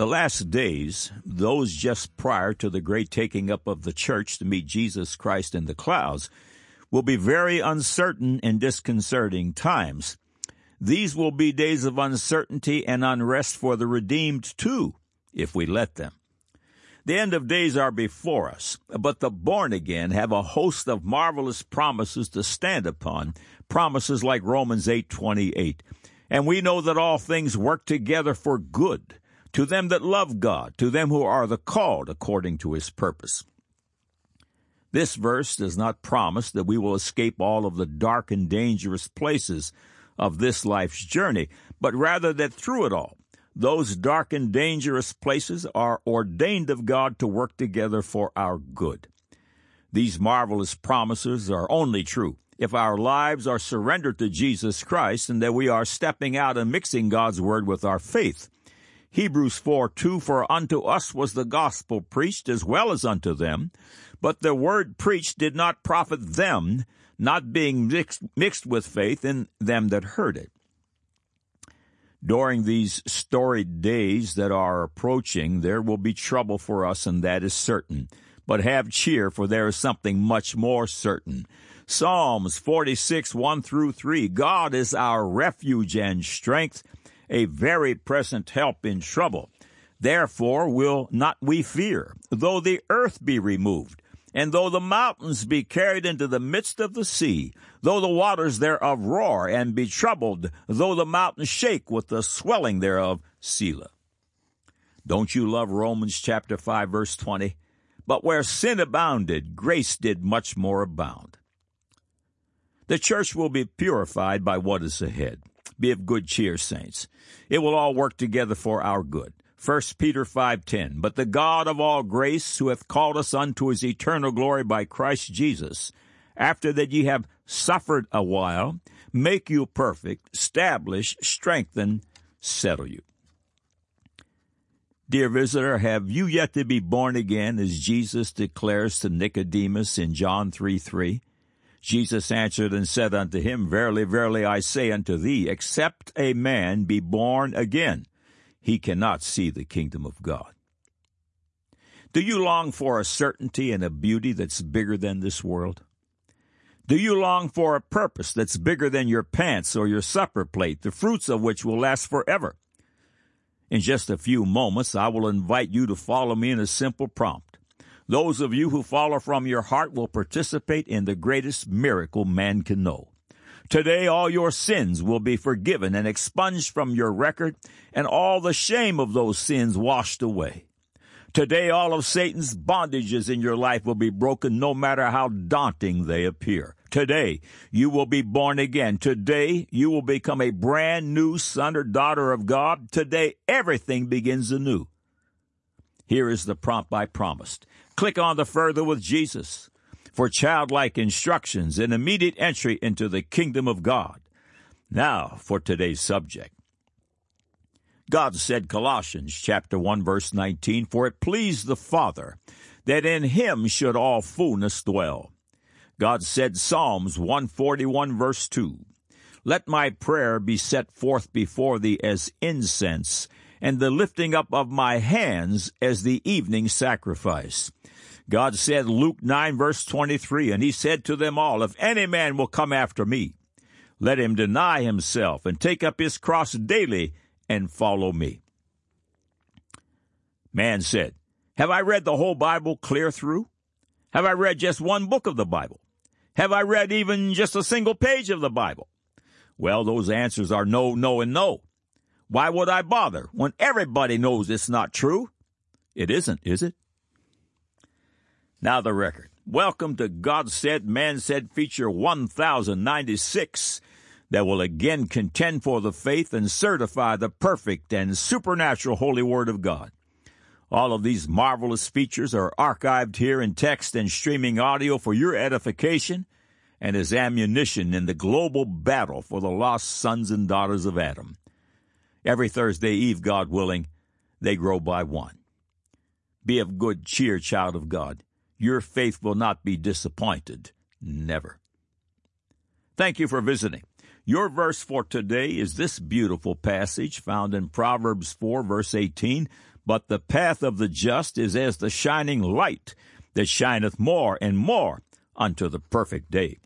The last days, those just prior to the great taking up of the church to meet Jesus Christ in the clouds, will be very uncertain and disconcerting times. These will be days of uncertainty and unrest for the redeemed too, if we let them. The end of days are before us, but the born again have a host of marvelous promises to stand upon, promises like Romans 8:28. And we know that all things work together for good to them that love God, to them who are the called according to his purpose. This verse does not promise that we will escape all of the dark and dangerous places of this life's journey, but rather that through it all, those dark and dangerous places are ordained of God to work together for our good. These marvelous promises are only true if our lives are surrendered to Jesus Christ and that we are stepping out and mixing God's Word with our faith. Hebrews 4 2 For unto us was the gospel preached as well as unto them, but the word preached did not profit them, not being mixed, mixed with faith in them that heard it. During these storied days that are approaching, there will be trouble for us, and that is certain. But have cheer, for there is something much more certain. Psalms 46, 1 through 3. God is our refuge and strength, a very present help in trouble. Therefore will not we fear, though the earth be removed, and though the mountains be carried into the midst of the sea, though the waters thereof roar and be troubled, though the mountains shake with the swelling thereof, Selah. Don't you love Romans chapter 5 verse 20? But where sin abounded, grace did much more abound. The church will be purified by what is ahead. Be of good cheer, saints. It will all work together for our good. 1 Peter 5:10 But the God of all grace who hath called us unto his eternal glory by Christ Jesus after that ye have suffered a while make you perfect establish strengthen settle you Dear visitor, have you yet to be born again as Jesus declares to Nicodemus in John 3 3? Jesus answered and said unto him, Verily, verily, I say unto thee, except a man be born again, he cannot see the kingdom of God. Do you long for a certainty and a beauty that's bigger than this world? Do you long for a purpose that's bigger than your pants or your supper plate, the fruits of which will last forever? In just a few moments, I will invite you to follow me in a simple prompt. Those of you who follow from your heart will participate in the greatest miracle man can know. Today all your sins will be forgiven and expunged from your record and all the shame of those sins washed away. Today all of Satan's bondages in your life will be broken no matter how daunting they appear. Today you will be born again. Today you will become a brand new son or daughter of God. Today everything begins anew. Here is the prompt I promised. Click on the Further with Jesus for childlike instructions and immediate entry into the kingdom of God. Now for today's subject. God said Colossians chapter 1 verse 19, for it pleased the Father that in him should all fullness dwell. God said Psalms 141 verse 2, let my prayer be set forth before thee as incense and the lifting up of my hands as the evening sacrifice. God said, Luke 9 verse 23, and he said to them all, If any man will come after me, let him deny himself and take up his cross daily and follow me. Man said, Have I read the whole Bible clear through? Have I read just one book of the Bible? Have I read even just a single page of the Bible? Well, those answers are no, no, and no. Why would I bother when everybody knows it's not true? It isn't, is it? Now the record. Welcome to God Said, Man Said feature 1096 that will again contend for the faith and certify the perfect and supernatural Holy Word of God. All of these marvelous features are archived here in text and streaming audio for your edification and as ammunition in the global battle for the lost sons and daughters of Adam. Every Thursday Eve, God willing, they grow by one. Be of good cheer, child of God your faith will not be disappointed. Never. Thank you for visiting. Your verse for today is this beautiful passage found in Proverbs 4, verse 18. But the path of the just is as the shining light that shineth more and more unto the perfect day.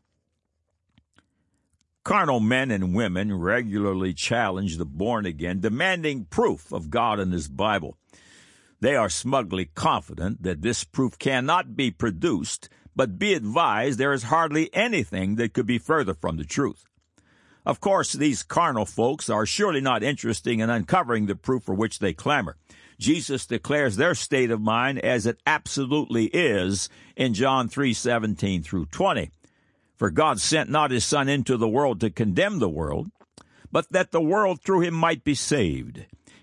Carnal men and women regularly challenge the born again, demanding proof of God and His Bible. They are smugly confident that this proof cannot be produced, but be advised there is hardly anything that could be further from the truth. Of course, these carnal folks are surely not interested in uncovering the proof for which they clamor. Jesus declares their state of mind as it absolutely is in John 3:17 through 20. For God sent not his son into the world to condemn the world, but that the world through him might be saved.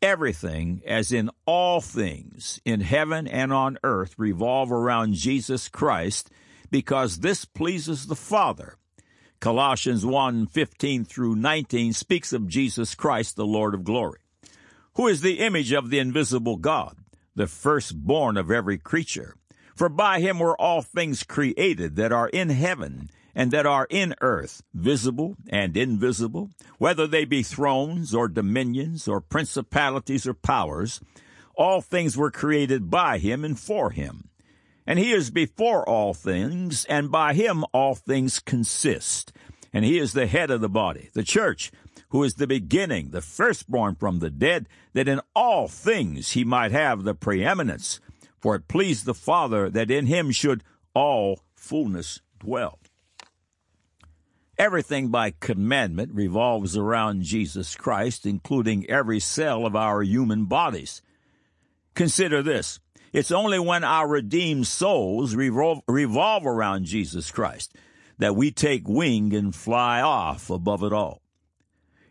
Everything, as in all things, in heaven and on earth, revolve around Jesus Christ, because this pleases the Father. Colossians 1 15 through 19 speaks of Jesus Christ, the Lord of glory, who is the image of the invisible God, the firstborn of every creature. For by him were all things created that are in heaven and that are in earth, visible and invisible, whether they be thrones or dominions or principalities or powers, all things were created by him and for him. And he is before all things, and by him all things consist. And he is the head of the body, the church, who is the beginning, the firstborn from the dead, that in all things he might have the preeminence. For it pleased the Father that in him should all fullness dwell. Everything by commandment revolves around Jesus Christ, including every cell of our human bodies. Consider this. It's only when our redeemed souls revolve, around Jesus Christ that we take wing and fly off above it all.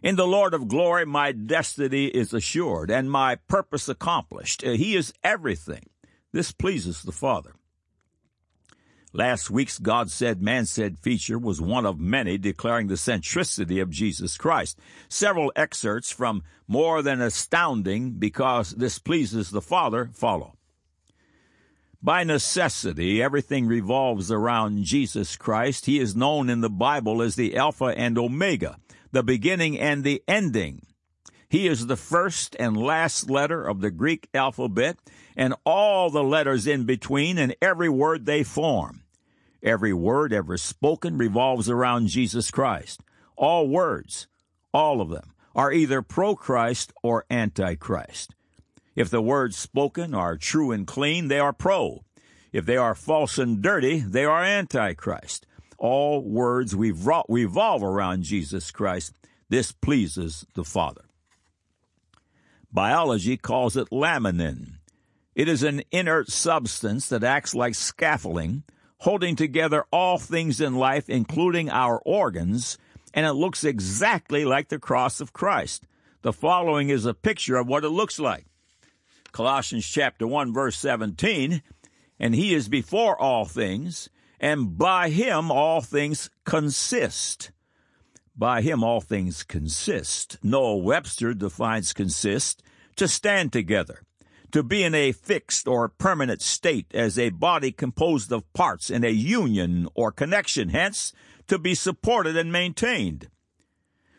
In the Lord of glory, my destiny is assured and my purpose accomplished. He is everything. This pleases the Father. Last week's God said, man said feature was one of many declaring the centricity of Jesus Christ. Several excerpts from More Than Astounding Because This Pleases the Father follow. By necessity, everything revolves around Jesus Christ. He is known in the Bible as the Alpha and Omega, the beginning and the ending. He is the first and last letter of the Greek alphabet and all the letters in between and every word they form. Every word ever spoken revolves around Jesus Christ. All words, all of them, are either pro Christ or anti Christ. If the words spoken are true and clean, they are pro. If they are false and dirty, they are anti Christ. All words revolve around Jesus Christ. This pleases the Father. Biology calls it laminin. It is an inert substance that acts like scaffolding, holding together all things in life, including our organs, and it looks exactly like the cross of Christ. The following is a picture of what it looks like. Colossians chapter 1 verse 17, and he is before all things, and by him all things consist. By him all things consist. Noah Webster defines consist to stand together, to be in a fixed or permanent state as a body composed of parts in a union or connection, hence, to be supported and maintained.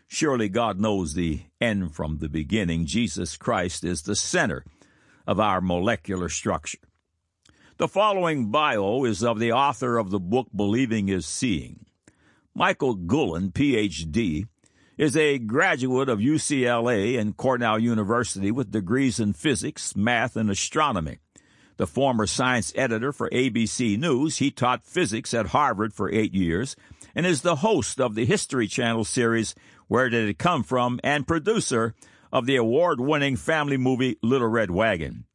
Surely God knows the end from the beginning. Jesus Christ is the center of our molecular structure. The following bio is of the author of the book Believing is Seeing. Michael Guillen, PhD, is a graduate of UCLA and Cornell University with degrees in physics, math, and astronomy. The former science editor for ABC News, he taught physics at Harvard for eight years and is the host of the History Channel series Where Did It Come From and producer of the award winning family movie Little Red Wagon.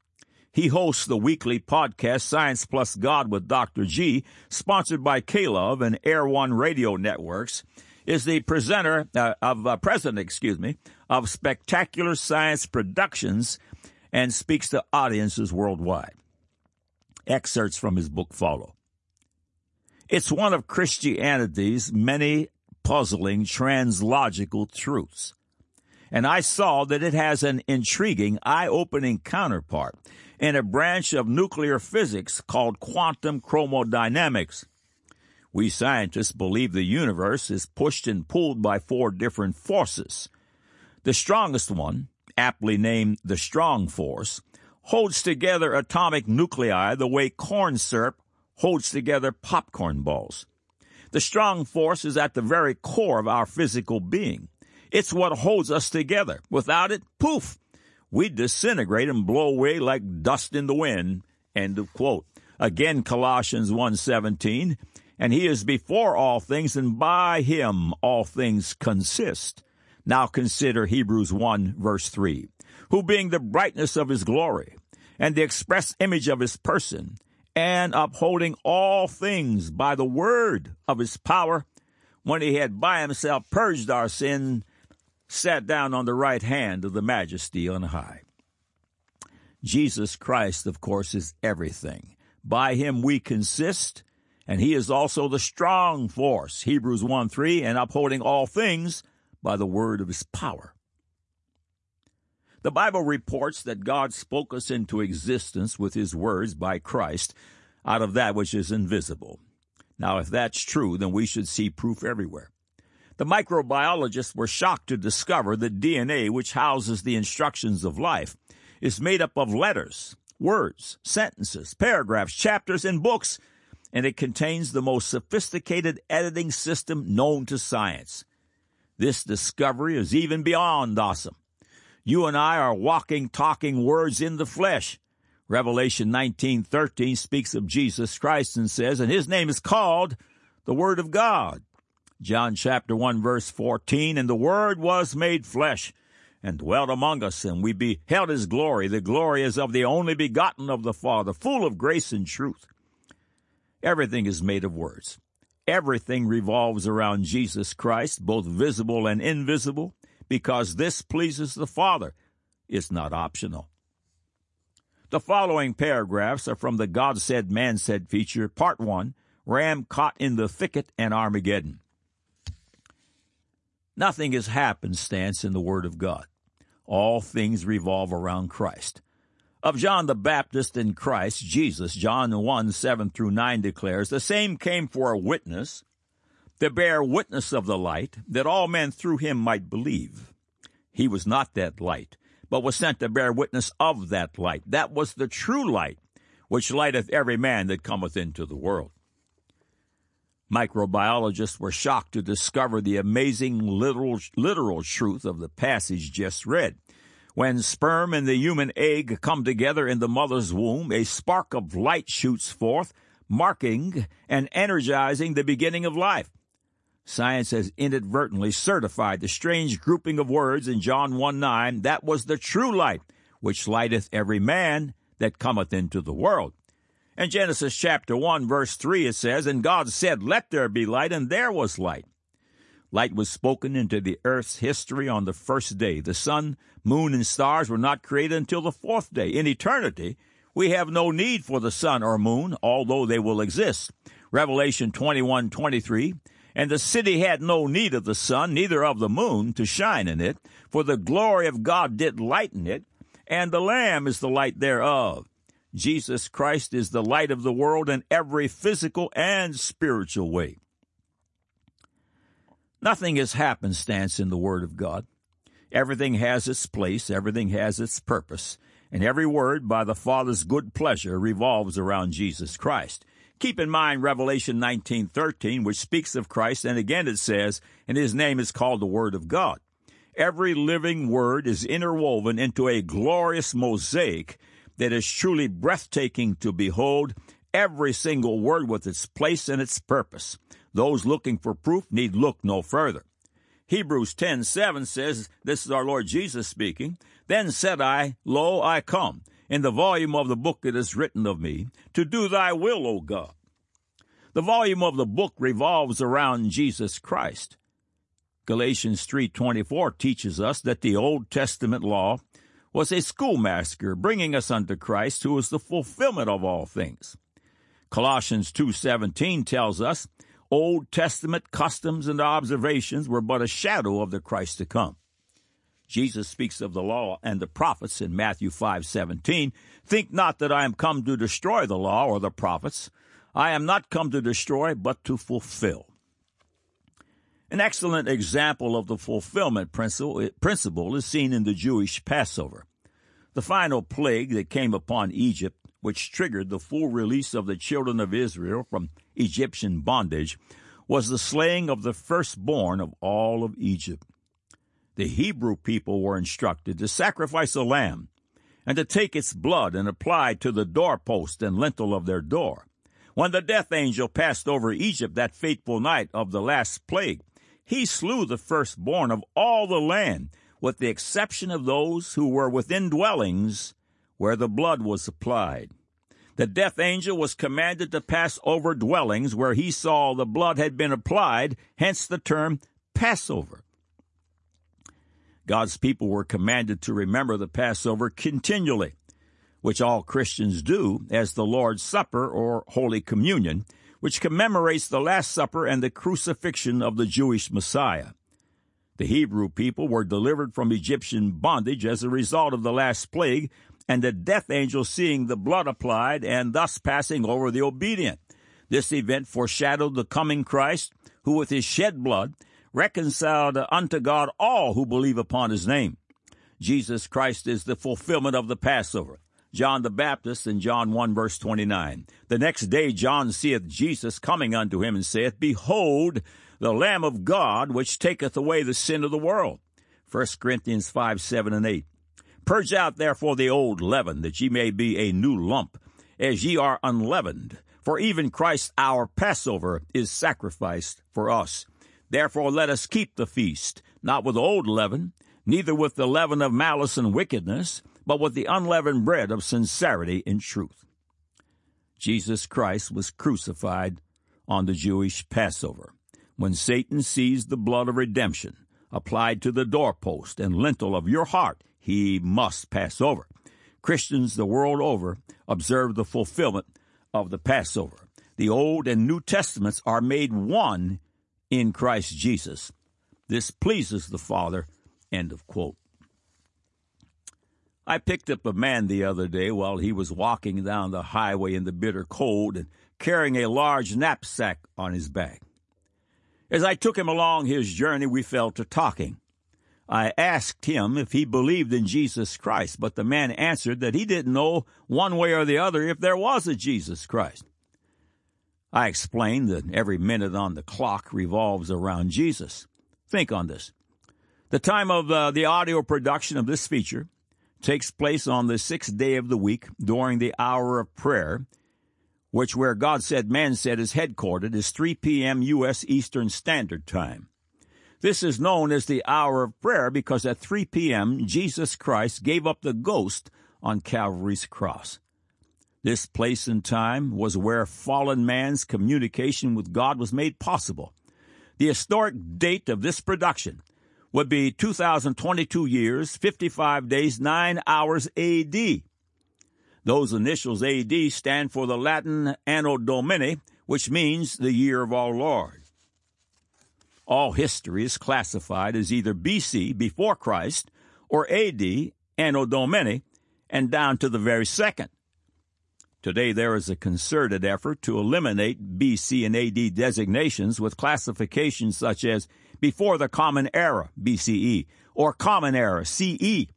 He hosts the weekly podcast Science Plus God with Dr. G, sponsored by K-Love and Air One Radio Networks is the presenter uh, of uh, president, excuse me, of Spectacular Science Productions, and speaks to audiences worldwide. Excerpts from his book follow. It's one of Christianity's many puzzling translogical truths. And I saw that it has an intriguing, eye opening counterpart in a branch of nuclear physics called quantum chromodynamics. We scientists believe the universe is pushed and pulled by four different forces. The strongest one, aptly named the strong force, holds together atomic nuclei the way corn syrup holds together popcorn balls. The strong force is at the very core of our physical being. It's what holds us together. Without it, poof, we disintegrate and blow away like dust in the wind. End of quote. Again, Colossians 1.17, and he is before all things, and by him all things consist. Now consider Hebrews 1 verse 3, who being the brightness of his glory, and the express image of his person, and upholding all things by the word of his power, when he had by himself purged our sin, sat down on the right hand of the majesty on high. Jesus Christ, of course, is everything. By him we consist, and he is also the strong force, Hebrews 1 3, and upholding all things by the word of his power. The Bible reports that God spoke us into existence with his words by Christ out of that which is invisible. Now, if that's true, then we should see proof everywhere. The microbiologists were shocked to discover that DNA, which houses the instructions of life, is made up of letters, words, sentences, paragraphs, chapters, and books, and it contains the most sophisticated editing system known to science. This discovery is even beyond awesome. You and I are walking, talking words in the flesh. Revelation 19:13 speaks of Jesus Christ and says, and his name is called the Word of God. John chapter 1 verse 14, and the Word was made flesh and dwelt among us, and we beheld his glory. The glory is of the only begotten of the Father, full of grace and truth. Everything is made of words. Everything revolves around Jesus Christ, both visible and invisible because this pleases the Father. It's not optional. The following paragraphs are from the God Said, Man Said feature, Part 1 Ram Caught in the Thicket and Armageddon. Nothing is happenstance in the Word of God. All things revolve around Christ. Of John the Baptist in Christ, Jesus, John 1 7 through 9 declares, The same came for a witness to bear witness of the light, that all men through him might believe. He was not that light, but was sent to bear witness of that light. That was the true light, which lighteth every man that cometh into the world. Microbiologists were shocked to discover the amazing literal, literal truth of the passage just read. When sperm and the human egg come together in the mother's womb, a spark of light shoots forth, marking and energizing the beginning of life. Science has inadvertently certified the strange grouping of words in John 1 9 that was the true light, which lighteth every man that cometh into the world. In Genesis chapter 1, verse 3, it says, And God said, Let there be light, and there was light. Light was spoken into the earth's history on the first day. The sun, moon, and stars were not created until the fourth day. In eternity, we have no need for the sun or moon, although they will exist. Revelation 21 23 and the city had no need of the sun, neither of the moon, to shine in it, for the glory of God did lighten it, and the Lamb is the light thereof. Jesus Christ is the light of the world in every physical and spiritual way. Nothing is happenstance in the Word of God. Everything has its place, everything has its purpose, and every word by the Father's good pleasure revolves around Jesus Christ. Keep in mind Revelation 19:13 which speaks of Christ and again it says, and his name is called the word of God. Every living word is interwoven into a glorious mosaic that is truly breathtaking to behold, every single word with its place and its purpose. Those looking for proof need look no further. Hebrews 10:7 says, this is our Lord Jesus speaking, then said I, lo I come. In the volume of the book it is written of me, to do thy will, O God. The volume of the book revolves around Jesus Christ. Galatians 3:24 teaches us that the Old Testament law was a schoolmaster bringing us unto Christ, who is the fulfillment of all things. Colossians 2:17 tells us Old Testament customs and observations were but a shadow of the Christ to come. Jesus speaks of the law and the prophets in Matthew 5:17. Think not that I am come to destroy the law or the prophets. I am not come to destroy, but to fulfill. An excellent example of the fulfillment principle is seen in the Jewish Passover. The final plague that came upon Egypt, which triggered the full release of the children of Israel from Egyptian bondage, was the slaying of the firstborn of all of Egypt. The Hebrew people were instructed to sacrifice a lamb and to take its blood and apply it to the doorpost and lintel of their door. When the death angel passed over Egypt that fateful night of the last plague, he slew the firstborn of all the land, with the exception of those who were within dwellings where the blood was applied. The death angel was commanded to pass over dwellings where he saw the blood had been applied, hence the term Passover. God's people were commanded to remember the Passover continually, which all Christians do as the Lord's Supper or Holy Communion, which commemorates the Last Supper and the crucifixion of the Jewish Messiah. The Hebrew people were delivered from Egyptian bondage as a result of the last plague, and the death angel seeing the blood applied and thus passing over the obedient. This event foreshadowed the coming Christ, who with his shed blood reconciled unto God all who believe upon his name. Jesus Christ is the fulfillment of the Passover. John the Baptist in John 1 verse 29. The next day John seeth Jesus coming unto him and saith, Behold, the Lamb of God, which taketh away the sin of the world. 1 Corinthians 5, 7 and 8. Purge out therefore the old leaven, that ye may be a new lump, as ye are unleavened. For even Christ our Passover is sacrificed for us. Therefore let us keep the feast, not with old leaven, neither with the leaven of malice and wickedness, but with the unleavened bread of sincerity and truth. Jesus Christ was crucified on the Jewish Passover. When Satan sees the blood of redemption applied to the doorpost and lintel of your heart, he must pass over. Christians the world over observe the fulfillment of the Passover. The Old and New Testaments are made one in Christ Jesus. This pleases the Father. End of quote. I picked up a man the other day while he was walking down the highway in the bitter cold and carrying a large knapsack on his back. As I took him along his journey, we fell to talking. I asked him if he believed in Jesus Christ, but the man answered that he didn't know one way or the other if there was a Jesus Christ. I explained that every minute on the clock revolves around Jesus. Think on this. The time of uh, the audio production of this feature takes place on the sixth day of the week during the hour of prayer, which where God said, man said is headquartered, is 3 p.m. U.S. Eastern Standard Time. This is known as the hour of prayer because at 3 p.m. Jesus Christ gave up the ghost on Calvary's cross. This place and time was where fallen man's communication with God was made possible. The historic date of this production would be 2022 years, 55 days, 9 hours AD. Those initials AD stand for the Latin Anno Domini, which means the year of our Lord. All history is classified as either BC, before Christ, or AD, Anno Domini, and down to the very second. Today, there is a concerted effort to eliminate BC and AD designations with classifications such as before the Common Era, BCE, or Common Era, CE.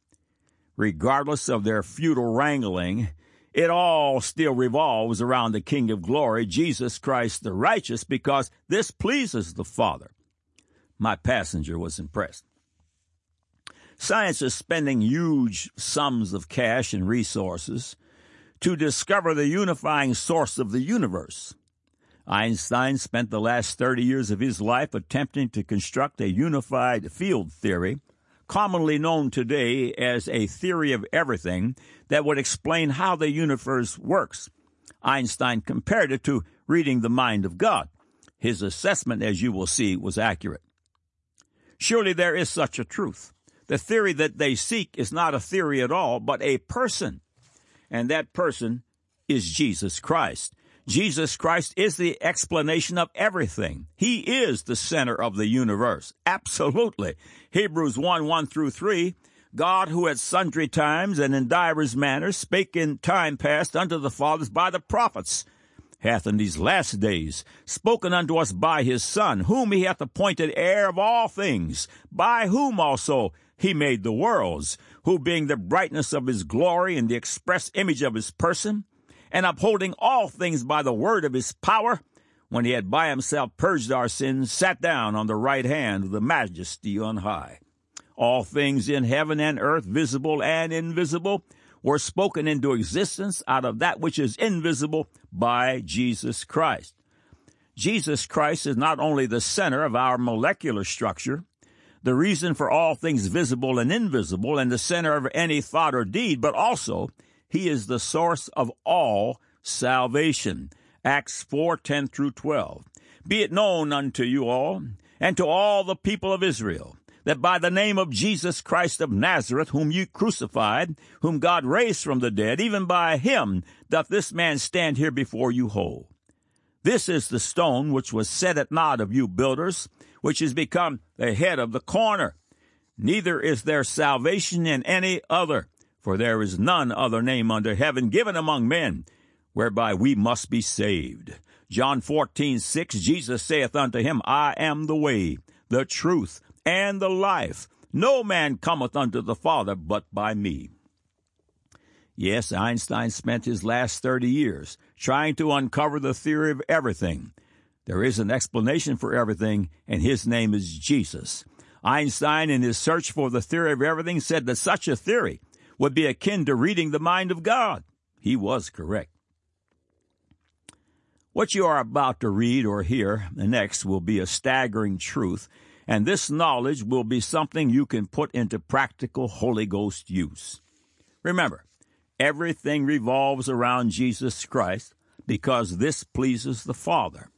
Regardless of their futile wrangling, it all still revolves around the King of Glory, Jesus Christ the righteous, because this pleases the Father. My passenger was impressed. Science is spending huge sums of cash and resources to discover the unifying source of the universe. Einstein spent the last 30 years of his life attempting to construct a unified field theory, commonly known today as a theory of everything, that would explain how the universe works. Einstein compared it to reading the mind of God. His assessment, as you will see, was accurate. Surely there is such a truth. The theory that they seek is not a theory at all, but a person. And that person is Jesus Christ. Jesus Christ is the explanation of everything. He is the center of the universe. Absolutely. Hebrews 1 1 through 3. God, who at sundry times and in divers manners spake in time past unto the fathers by the prophets, hath in these last days spoken unto us by his Son, whom he hath appointed heir of all things, by whom also he made the worlds, who being the brightness of his glory and the express image of his person, and upholding all things by the word of his power, when he had by himself purged our sins, sat down on the right hand of the majesty on high. All things in heaven and earth, visible and invisible, were spoken into existence out of that which is invisible by Jesus Christ. Jesus Christ is not only the center of our molecular structure, the reason for all things visible and invisible, and the center of any thought or deed, but also he is the source of all salvation. Acts 4 10 through 12. Be it known unto you all, and to all the people of Israel, that by the name of Jesus Christ of Nazareth, whom you crucified, whom God raised from the dead, even by him doth this man stand here before you whole. This is the stone which was set at naught of you builders, which is become the head of the corner. Neither is there salvation in any other, for there is none other name under heaven given among men, whereby we must be saved. John fourteen six. Jesus saith unto him, I am the way, the truth, and the life. No man cometh unto the Father but by me. Yes, Einstein spent his last 30 years trying to uncover the theory of everything. There is an explanation for everything, and his name is Jesus. Einstein, in his search for the theory of everything, said that such a theory would be akin to reading the mind of God. He was correct. What you are about to read or hear next will be a staggering truth and this knowledge will be something you can put into practical Holy Ghost use. Remember, everything revolves around Jesus Christ because this pleases the Father.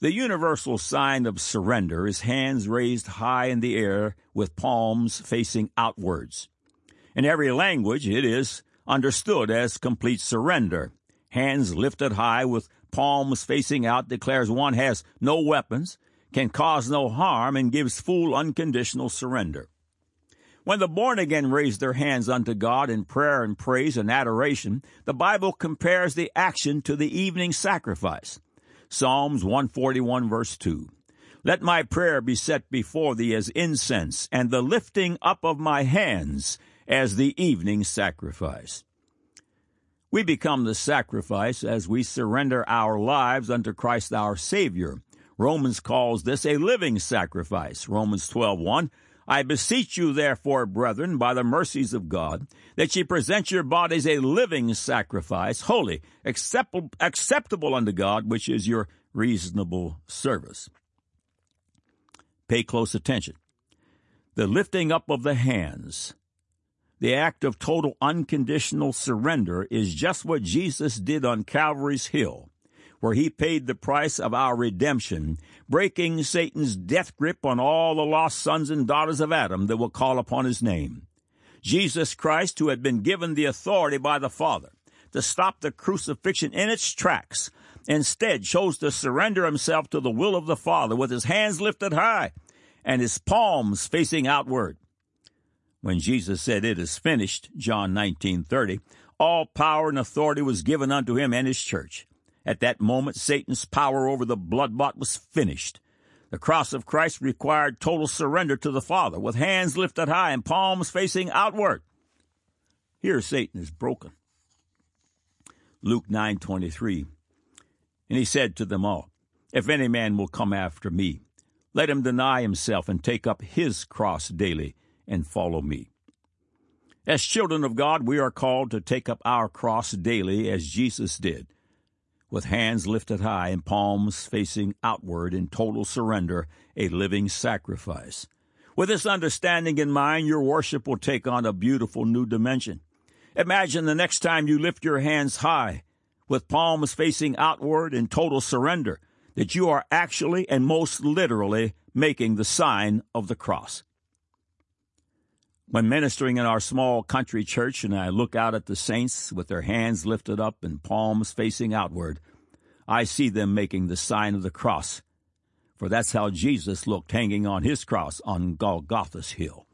The universal sign of surrender is hands raised high in the air with palms facing outwards. In every language, it is understood as complete surrender. Hands lifted high with palms facing out declares one has no weapons can cause no harm and gives full unconditional surrender. When the born again raise their hands unto God in prayer and praise and adoration, the Bible compares the action to the evening sacrifice. Psalms 141 verse 2. Let my prayer be set before thee as incense, and the lifting up of my hands as the evening sacrifice. We become the sacrifice as we surrender our lives unto Christ our Savior, Romans calls this a living sacrifice. Romans 12:1. I beseech you therefore, brethren, by the mercies of God, that ye present your bodies a living sacrifice, holy, acceptable, acceptable unto God, which is your reasonable service. Pay close attention. The lifting up of the hands, the act of total unconditional surrender, is just what Jesus did on Calvary's Hill where he paid the price of our redemption, breaking Satan's death grip on all the lost sons and daughters of Adam that will call upon his name. Jesus Christ, who had been given the authority by the Father to stop the crucifixion in its tracks, instead chose to surrender himself to the will of the Father with his hands lifted high and his palms facing outward. When Jesus said, It is finished, John 19 30, all power and authority was given unto him and his church. At that moment, Satan's power over the bloodbought was finished. The cross of Christ required total surrender to the Father, with hands lifted high and palms facing outward. Here Satan is broken. Luke 9:23. And he said to them all, If any man will come after me, let him deny himself and take up his cross daily and follow me. As children of God, we are called to take up our cross daily as Jesus did with hands lifted high and palms facing outward in total surrender, a living sacrifice. With this understanding in mind, your worship will take on a beautiful new dimension. Imagine the next time you lift your hands high, with palms facing outward in total surrender, that you are actually and most literally making the sign of the cross. When ministering in our small country church and I look out at the saints with their hands lifted up and palms facing outward, I see them making the sign of the cross, for that's how Jesus looked hanging on his cross on Golgotha's hill.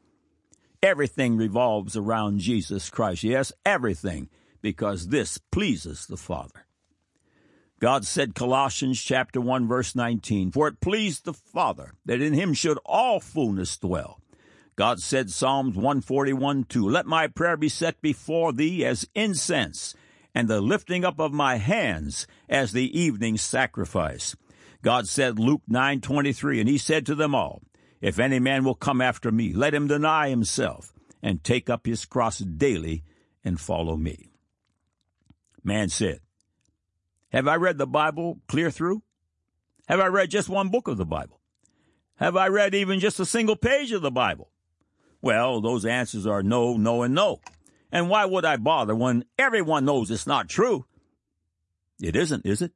Everything revolves around Jesus Christ. Yes, everything, because this pleases the Father. God said Colossians chapter 1 verse 19, for it pleased the Father that in him should all fullness dwell God said, Psalms 141 2, Let my prayer be set before thee as incense, and the lifting up of my hands as the evening sacrifice. God said, Luke 9 23, and he said to them all, If any man will come after me, let him deny himself, and take up his cross daily, and follow me. Man said, Have I read the Bible clear through? Have I read just one book of the Bible? Have I read even just a single page of the Bible? Well, those answers are no, no, and no. And why would I bother when everyone knows it's not true? It isn't, is it?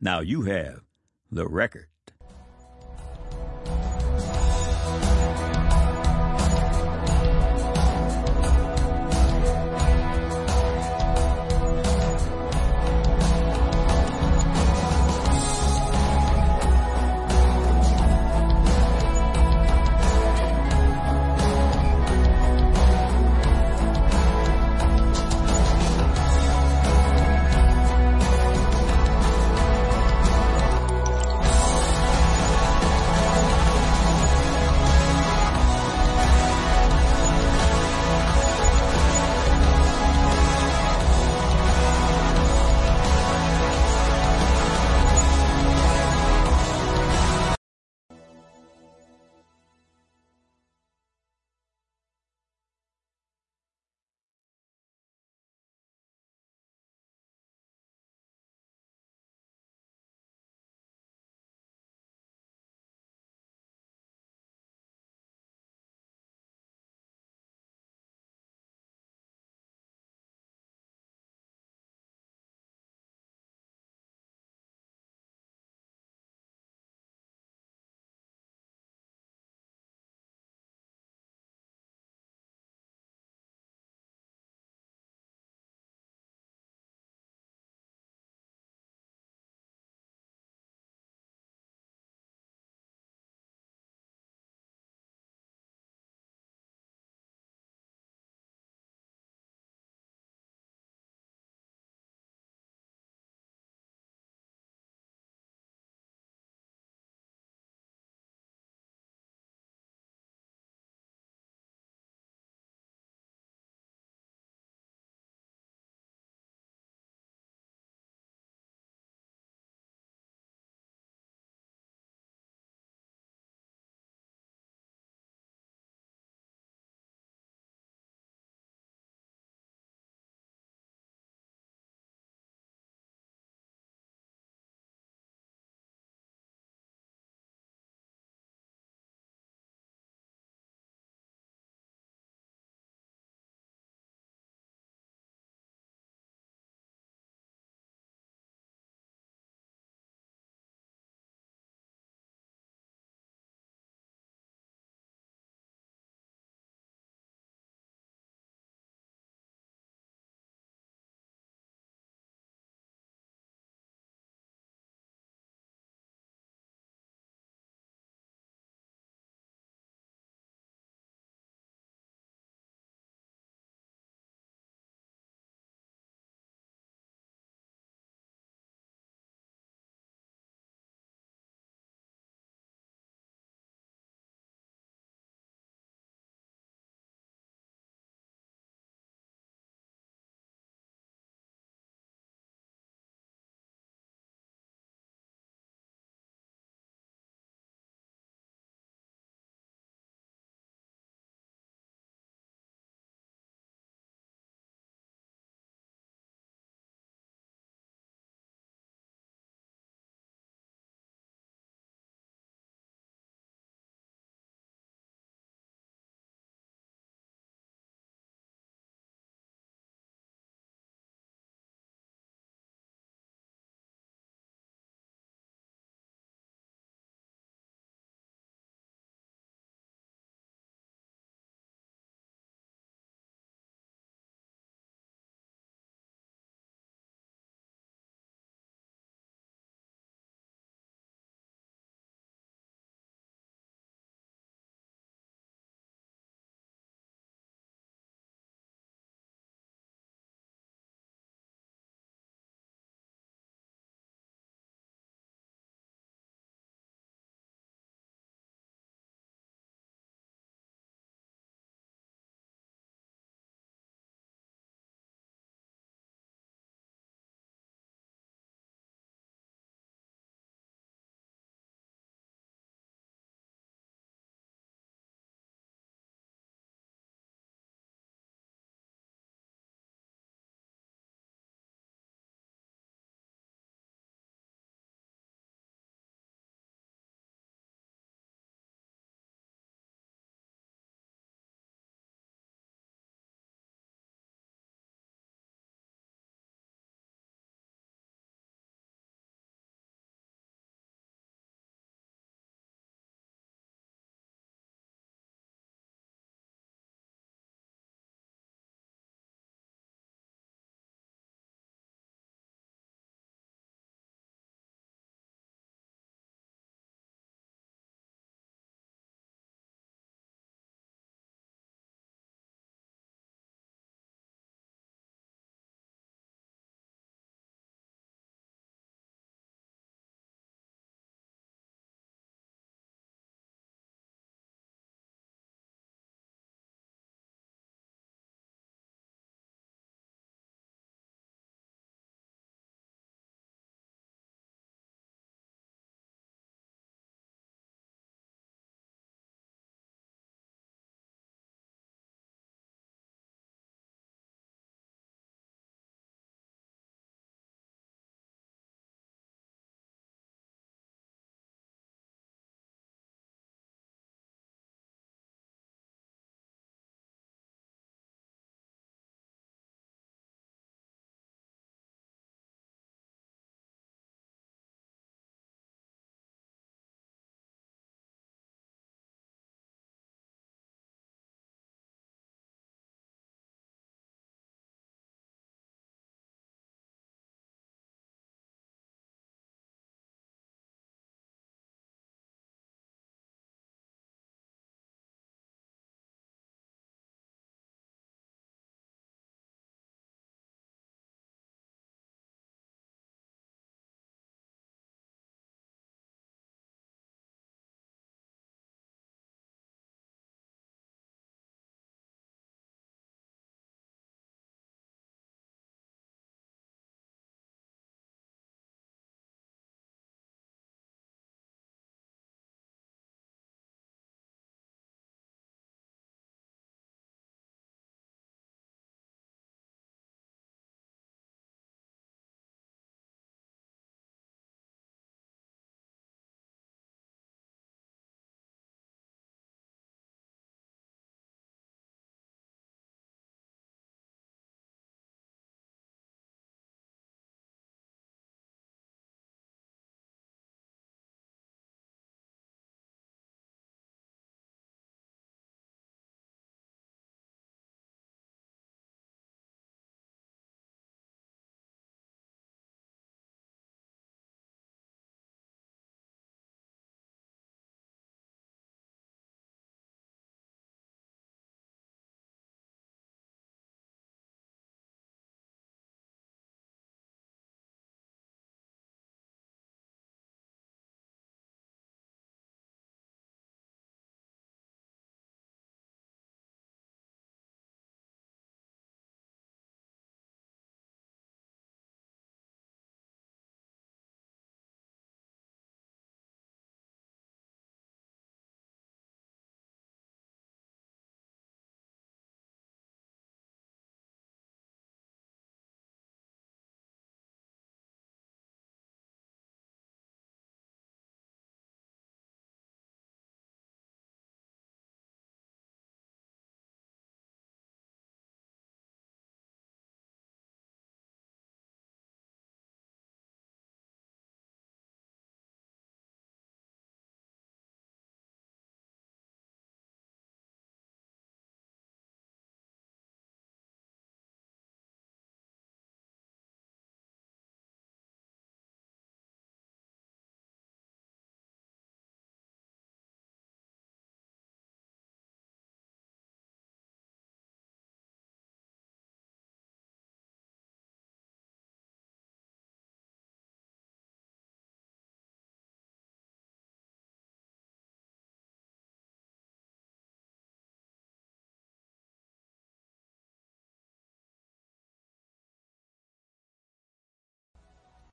Now you have the record.